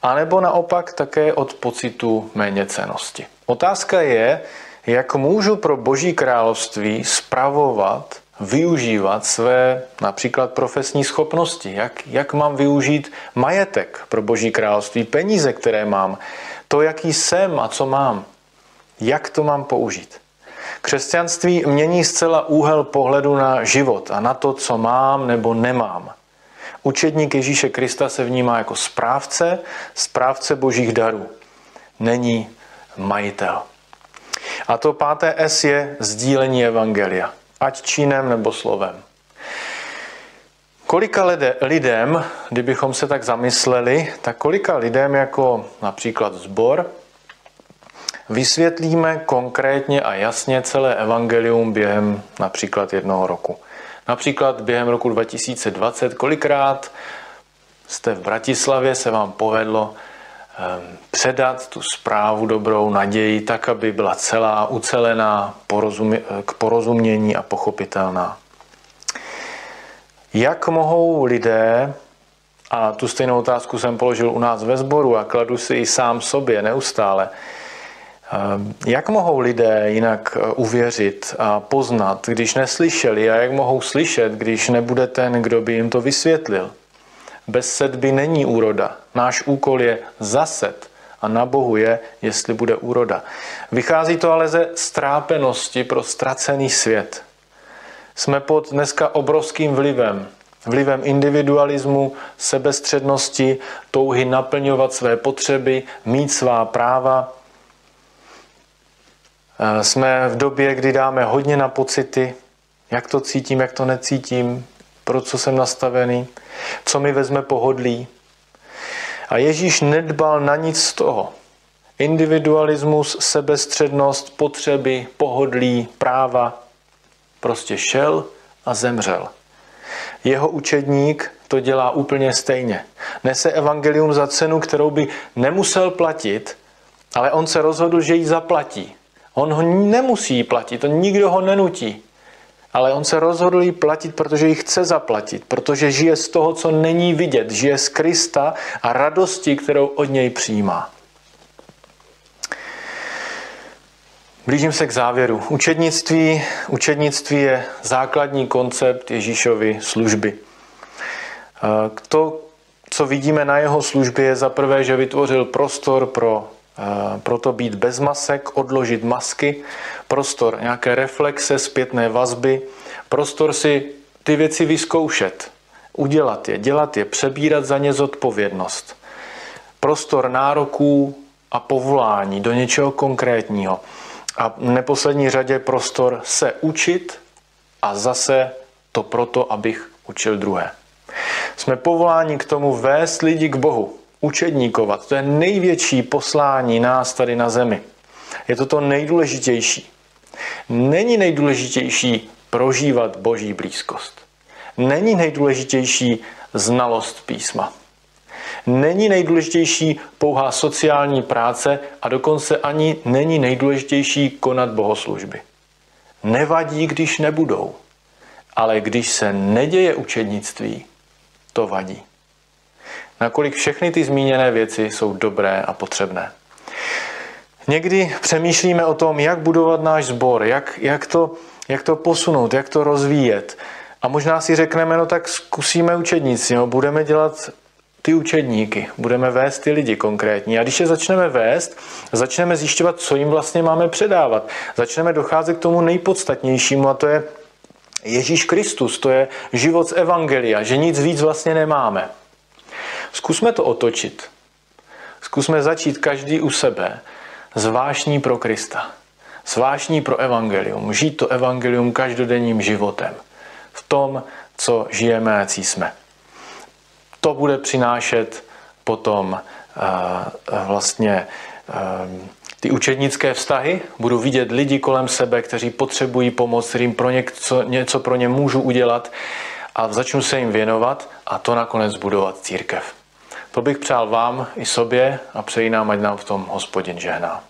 anebo naopak také od pocitu méněcenosti. Otázka je, jak můžu pro Boží království spravovat, využívat své například profesní schopnosti, jak, jak mám využít majetek pro Boží království, peníze, které mám, to, jaký jsem a co mám, jak to mám použít. Křesťanství mění zcela úhel pohledu na život a na to, co mám nebo nemám. Učedník Ježíše Krista se vnímá jako správce, správce božích darů. Není majitel. A to páté S je sdílení evangelia, ať činem nebo slovem. Kolika lidem, kdybychom se tak zamysleli, tak kolika lidem jako například zbor vysvětlíme konkrétně a jasně celé evangelium během například jednoho roku. Například během roku 2020, kolikrát jste v Bratislavě, se vám povedlo předat tu zprávu dobrou naději tak, aby byla celá, ucelená, k porozumění a pochopitelná. Jak mohou lidé, a tu stejnou otázku jsem položil u nás ve sboru a kladu si i sám sobě neustále, Jak mohou lidé jinak eh, uvěřit a poznat, když neslyšeli a jak mohou slyšet, když nebude ten, kdo by jim to vysvětlil? Bez sedby není úroda. Náš úkol je zased a na Bohu je, jestli bude úroda. Vychází to ale ze strápenosti pro ztracený svět. Jsme pod dneska obrovským vlivem. Vlivem individualismu, sebestřednosti, touhy naplňovat své potřeby, mít svá práva. Eh, jsme v době, kdy dáme hodně na pocity, jak to cítím, jak to necítím, pro co jsem nastavený, co mi vezme pohodlí. A Ježíš nedbal na nic z toho. Individualismus, sebestřednost, potřeby, pohodlí, práva. Prostě šel a zemřel. Jeho učedník to dělá úplně stejně. Nese evangelium za cenu, kterou by nemusel platit, ale on se rozhodl, že ji zaplatí. On ho nemusí platit, to nikdo ho nenutí ale on se rozhodl jí platit, protože ji chce zaplatit, protože žije z toho, co není vidět, žije z Krista a radosti, kterou od něj přijímá. Blížím se k závěru. Učednictví, učednictví je základní koncept Ježíšovy služby. To, co vidíme na jeho službě, je za prvé, že vytvořil prostor pro proto být bez masek, odložit masky, prostor nějaké reflexe, zpětné vazby, prostor si ty věci vyzkoušet, udělat je, dělat je, přebírat za ně zodpovědnost. Prostor nároků a povolání do něčeho konkrétního. A v neposlední řadě prostor se učit a zase to proto, abych učil druhé. Jsme povoláni k tomu vést lidi k Bohu, učedníkovat. To je největší poslání nás tady na zemi. Je to to nejdůležitější. Není nejdůležitější prožívat boží blízkost. Není nejdůležitější znalost písma. Není nejdůležitější pouhá sociální práce a dokonce ani není nejdůležitější konat bohoslužby. Nevadí, když nebudou, ale když se neděje učednictví, to vadí nakolik všechny ty zmíněné věci jsou dobré a potřebné. Někdy přemýšlíme o tom, jak budovat náš sbor, jak, jak, to, jak to posunout, jak to rozvíjet. A možná si řekneme, no tak zkusíme učedníci, no, budeme dělat ty učedníky, budeme vést ty lidi konkrétní. A když je začneme vést, začneme zjišťovat, co jim vlastně máme předávat. Začneme docházet k tomu nejpodstatnějšímu a to je Ježíš Kristus, to je život z Evangelia, že nic víc vlastně nemáme. Zkusme to otočit. Zkusme začít každý u sebe zvláštní pro Krista. Zvláštní pro evangelium. Žít to evangelium každodenním životem. V tom, co žijeme a jsme. To bude přinášet potom uh, vlastně uh, ty učednické vztahy, budu vidět lidi kolem sebe, kteří potřebují pomoc, kterým pro něco, něco pro ně můžu udělat a začnu se jim věnovat a to nakonec budovat církev. To bych přál vám i sobě a přeji nám, ať nám v tom hospodin žehná.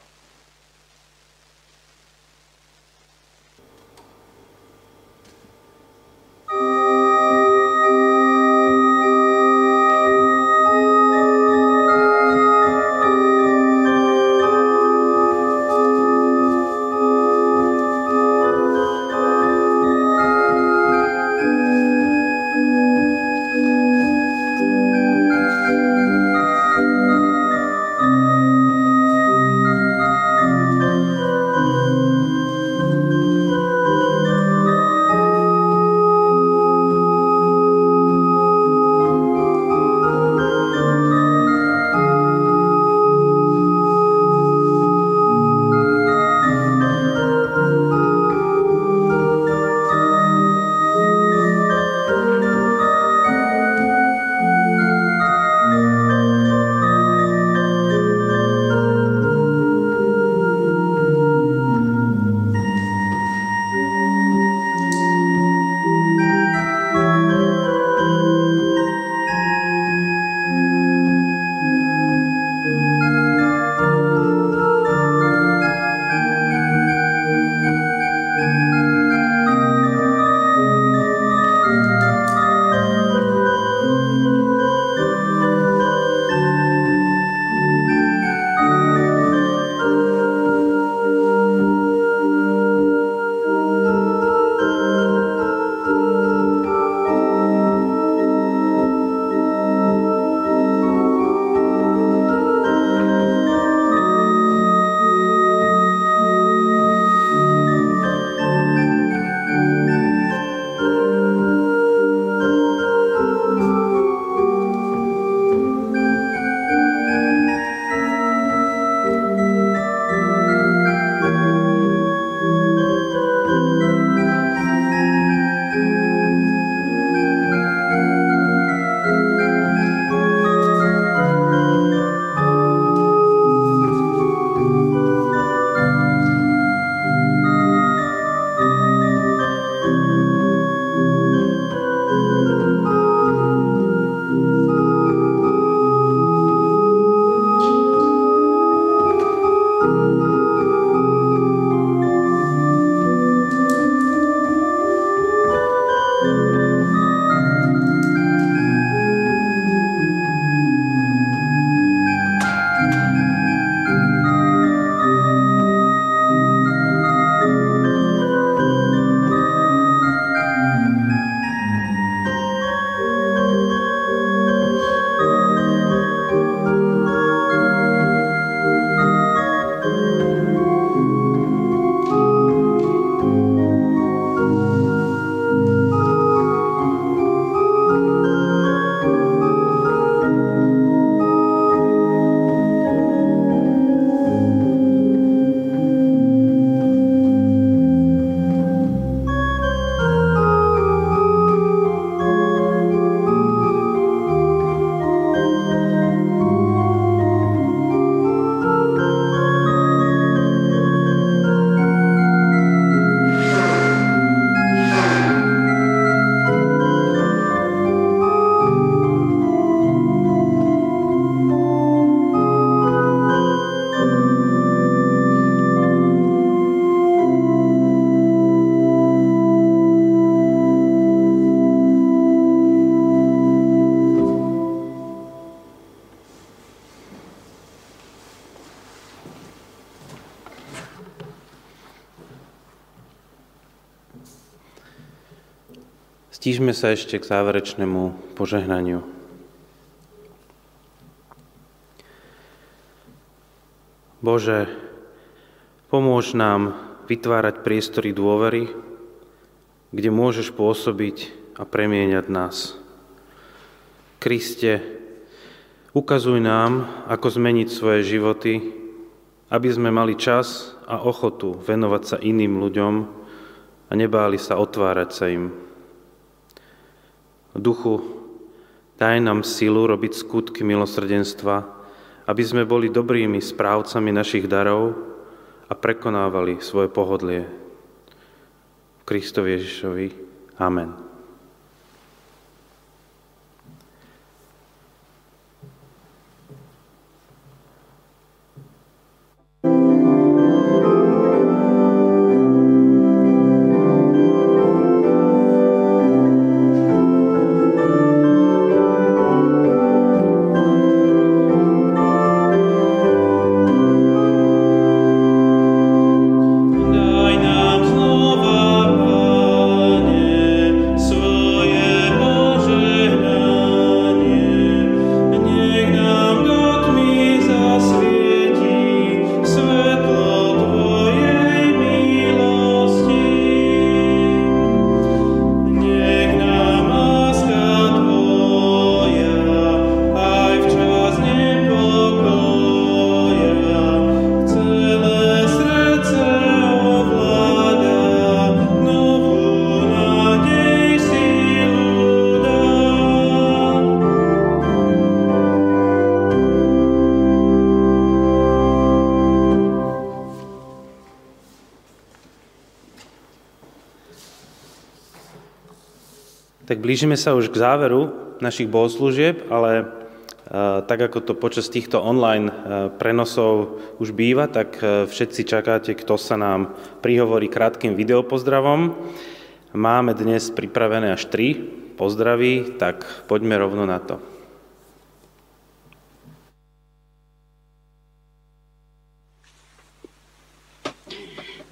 Stížme sa ešte k záverečnému požehnaniu. Bože, pomôž nám vytvárať priestory dôvery, kde môžeš pôsobiť a premieňať nás. Kriste, ukazuj nám, ako zmeniť svoje životy, aby sme mali čas a ochotu venovať sa iným ľuďom a nebáli sa otvárať sa im. Duchu, daj nám silu robiť skutky milosrdenstva, aby sme boli dobrými správcami našich darov a prekonávali svoje pohodlie. Kristovi Ježišovi. Amen. Blížime sa už k záveru našich bohoslúžieb, ale e, tak ako to počas týchto online e, prenosov už býva, tak e, všetci čakáte, kto sa nám prihovorí krátkým videopozdravom. Máme dnes pripravené až tri pozdraví, tak poďme rovno na to.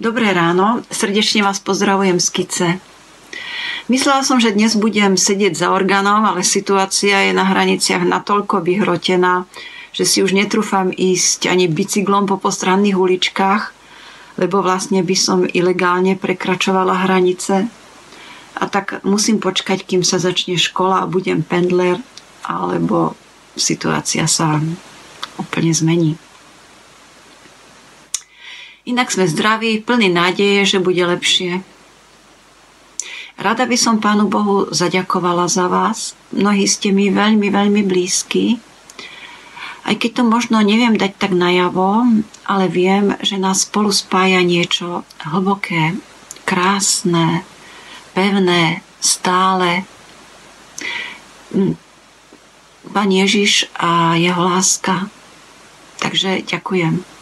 Dobré ráno, srdečne vás pozdravujem z Kice. Myslela som, že dnes budem sedieť za orgánom, ale situácia je na hraniciach natoľko vyhrotená, že si už netrúfam ísť ani bicyklom po postranných uličkách, lebo vlastne by som ilegálne prekračovala hranice. A tak musím počkať, kým sa začne škola a budem pendler, alebo situácia sa úplne zmení. Inak sme zdraví, plní nádeje, že bude lepšie. Rada by som Pánu Bohu zaďakovala za vás. Mnohí ste mi veľmi, veľmi blízki. Aj keď to možno neviem dať tak najavo, ale viem, že nás spolu spája niečo hlboké, krásne, pevné, stále. Pán Ježiš a jeho láska. Takže ďakujem.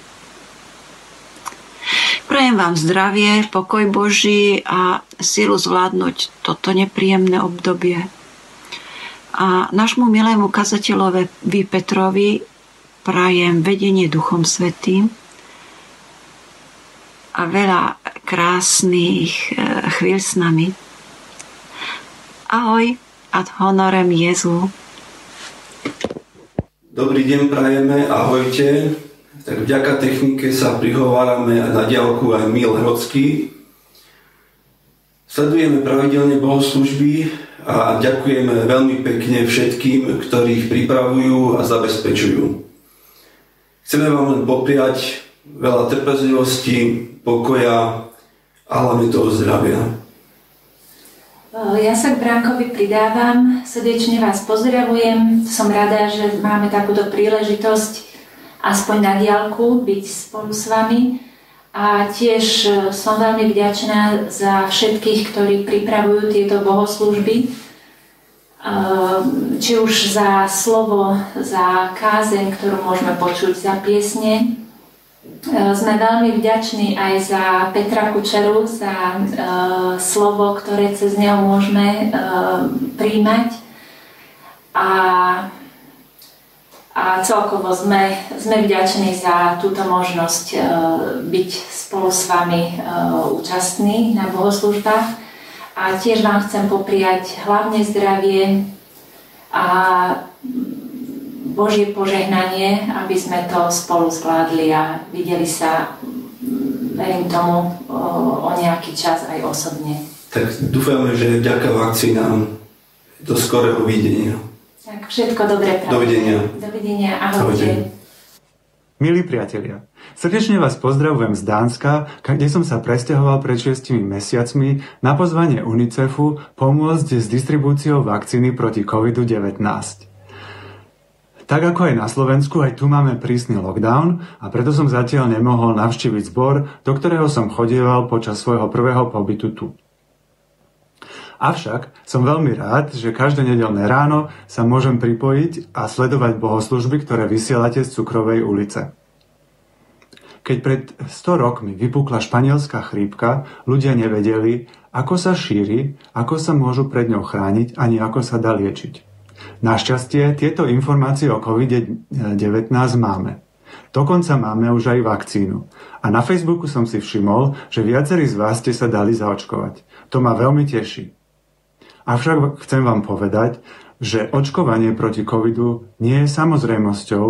Prajem vám zdravie, pokoj Boží a silu zvládnuť toto nepríjemné obdobie. A našmu milému kazateľovi Petrovi prajem vedenie Duchom Svetým a veľa krásnych eh, chvíľ s nami. Ahoj, ad honorem Jezu. Dobrý deň prajeme, ahojte tak vďaka technike sa prihovárame na diálku aj Mil Hrodský. Sledujeme pravidelne bohoslužby a ďakujeme veľmi pekne všetkým, ktorí ich pripravujú a zabezpečujú. Chceme vám len popriať veľa trpezlivosti, pokoja a hlavne toho zdravia. Ja sa k Bránkovi pridávam, srdečne vás pozdravujem, som rada, že máme takúto príležitosť aspoň na diálku byť spolu s vami. A tiež e, som veľmi vďačná za všetkých, ktorí pripravujú tieto bohoslužby. E, či už za slovo, za kázeň, ktorú môžeme počuť, za piesne. E, sme veľmi vďační aj za Petra Kučeru, za slovo, ktoré cez neho môžeme príjmať. A a celkovo sme, sme vďační za túto možnosť uh, byť spolu s vami uh, účastní na bohoslužbách. A tiež vám chcem popriať hlavne zdravie a Božie požehnanie, aby sme to spolu zvládli a videli sa, verím tomu, o, o nejaký čas aj osobne. Tak dúfame, že vďaka vakcínám do skorého videnia. Tak všetko dobré. Dovidenia. Dovidenia, ahojte. Milí priatelia, srdečne vás pozdravujem z Dánska, kde som sa presťahoval pred 6 mesiacmi na pozvanie UNICEFu pomôcť s distribúciou vakcíny proti COVID-19. Tak ako aj na Slovensku, aj tu máme prísny lockdown a preto som zatiaľ nemohol navštíviť zbor, do ktorého som chodieval počas svojho prvého pobytu tu. Avšak som veľmi rád, že každé nedelné ráno sa môžem pripojiť a sledovať bohoslužby, ktoré vysielate z Cukrovej ulice. Keď pred 100 rokmi vypukla španielská chrípka, ľudia nevedeli, ako sa šíri, ako sa môžu pred ňou chrániť, ani ako sa dá liečiť. Našťastie tieto informácie o COVID-19 máme. Dokonca máme už aj vakcínu. A na Facebooku som si všimol, že viacerí z vás ste sa dali zaočkovať. To ma veľmi teší. Avšak chcem vám povedať, že očkovanie proti covidu nie je samozrejmosťou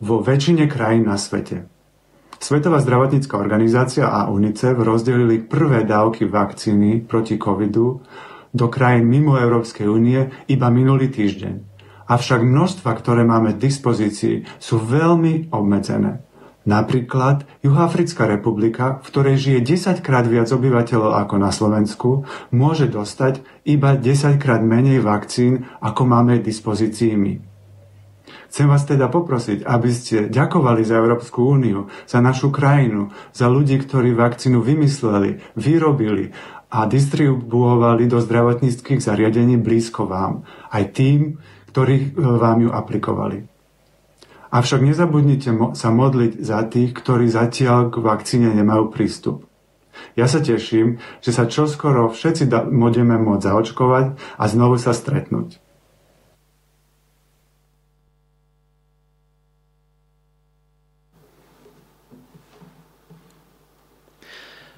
vo väčšine krajín na svete. Svetová zdravotnícká organizácia a UNICEF rozdelili prvé dávky vakcíny proti covidu do krajín mimo Európskej únie iba minulý týždeň. Avšak množstva, ktoré máme k dispozícii, sú veľmi obmedzené. Napríklad Juhoafrická republika, v ktorej žije 10 krát viac obyvateľov ako na Slovensku, môže dostať iba 10 krát menej vakcín, ako máme dispozícii my. Chcem vás teda poprosiť, aby ste ďakovali za Európsku úniu, za našu krajinu, za ľudí, ktorí vakcínu vymysleli, vyrobili a distribuovali do zdravotníckých zariadení blízko vám. Aj tým, ktorí e, vám ju aplikovali. Avšak nezabudnite sa modliť za tých, ktorí zatiaľ k vakcíne nemajú prístup. Ja sa teším, že sa čoskoro všetci budeme môcť zaočkovať a znovu sa stretnúť.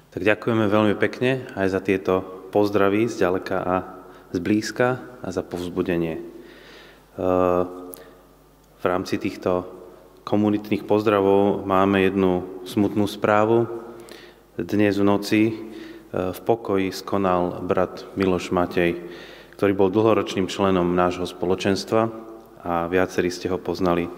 Tak ďakujeme veľmi pekne aj za tieto pozdravy z ďaleka a z blízka a za povzbudenie. V rámci týchto komunitných pozdravov máme jednu smutnú správu. Dnes v noci v pokoji skonal brat Miloš Matej, ktorý bol dlhoročným členom nášho spoločenstva a viacerí ste ho poznali.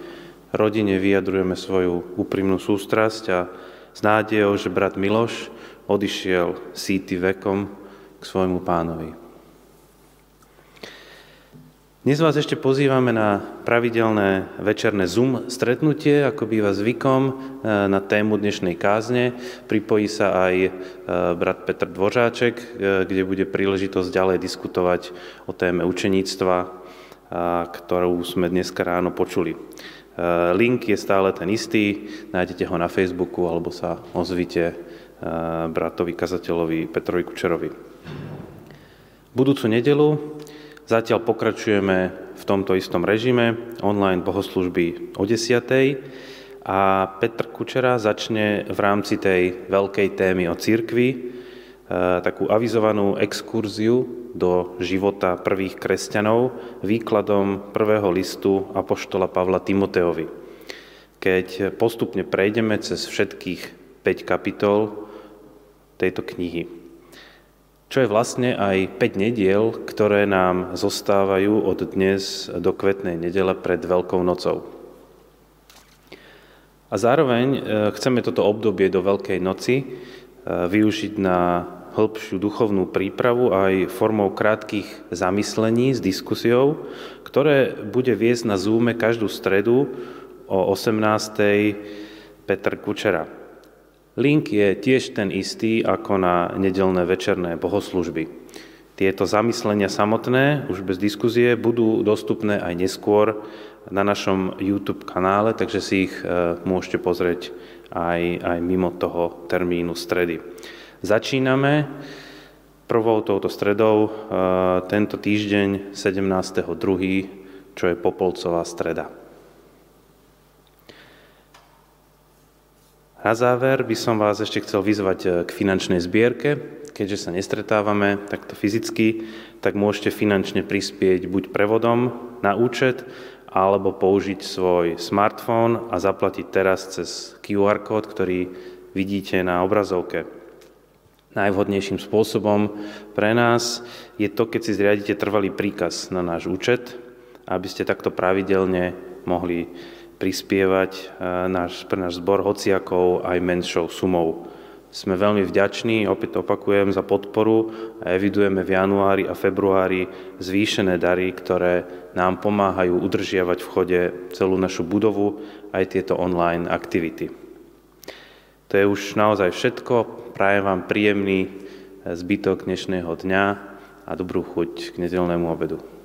Rodine vyjadrujeme svoju úprimnú sústrasť a s nádejou, že brat Miloš odišiel síty vekom k svojmu pánovi. Dnes vás ešte pozývame na pravidelné večerné Zoom stretnutie, ako býva zvykom, e, na tému dnešnej kázne. Pripojí sa aj e, brat Petr Dvořáček, e, kde bude príležitosť ďalej diskutovať o téme učeníctva, ktorú sme dneska ráno počuli. Link je stále ten istý, nájdete ho na Facebooku alebo sa ozvite bratovi kazateľovi Petrovi Kučerovi. Budúcu nedelu zatiaľ pokračujeme v tomto istom režime, online bohoslužby o 10. A Petr Kučera začne v rámci tej veľkej témy o církvi takú avizovanú exkurziu do života prvých kresťanov výkladom prvého listu Apoštola Pavla Timoteovi. Keď postupne prejdeme cez všetkých 5 kapitol tejto knihy. Čo je vlastne aj 5 nediel, ktoré nám zostávajú od dnes do kvetnej nedele pred Veľkou nocou. A zároveň e, chceme toto obdobie do Veľkej noci e, využiť na hĺbšiu duchovnú prípravu aj formou krátkých zamyslení s diskusiou, ktoré bude viesť na Zoome každú stredu o 18. Petr Kučera. Link je tiež ten istý ako na nedelné večerné bohoslužby. Tieto zamyslenia samotné, už bez diskuzie, budú dostupné aj neskôr na našom YouTube kanále, takže si ich e, môžete pozrieť aj, aj mimo toho termínu stredy. Začíname prvou touto stredou e, tento týždeň 17.2., čo je Popolcová streda. Na záver by som vás ešte chcel vyzvať eh, k finančnej zbierke, keďže sa nestretávame takto fyzicky, tak môžete finančne prispieť buď prevodom na účet, alebo použiť svoj smartfón a zaplatiť teraz cez QR kód, ktorý vidíte na obrazovke. Najvhodnejším spôsobom pre nás je to, keď si zriadíte trvalý príkaz na náš účet, aby ste takto pravidelne mohli prispievať eh, náš, pre náš zbor hociakou aj menšou sumou. Sme veľmi vďační, opäť opakujem, za podporu a evidujeme v januári a februári zvýšené dary, ktoré nám pomáhajú udržiavať v chode celú našu budovu aj tieto online aktivity. To je už naozaj všetko. Prajem vám príjemný zbytok dnešného dňa a dobrú chuť k nedelnému obedu.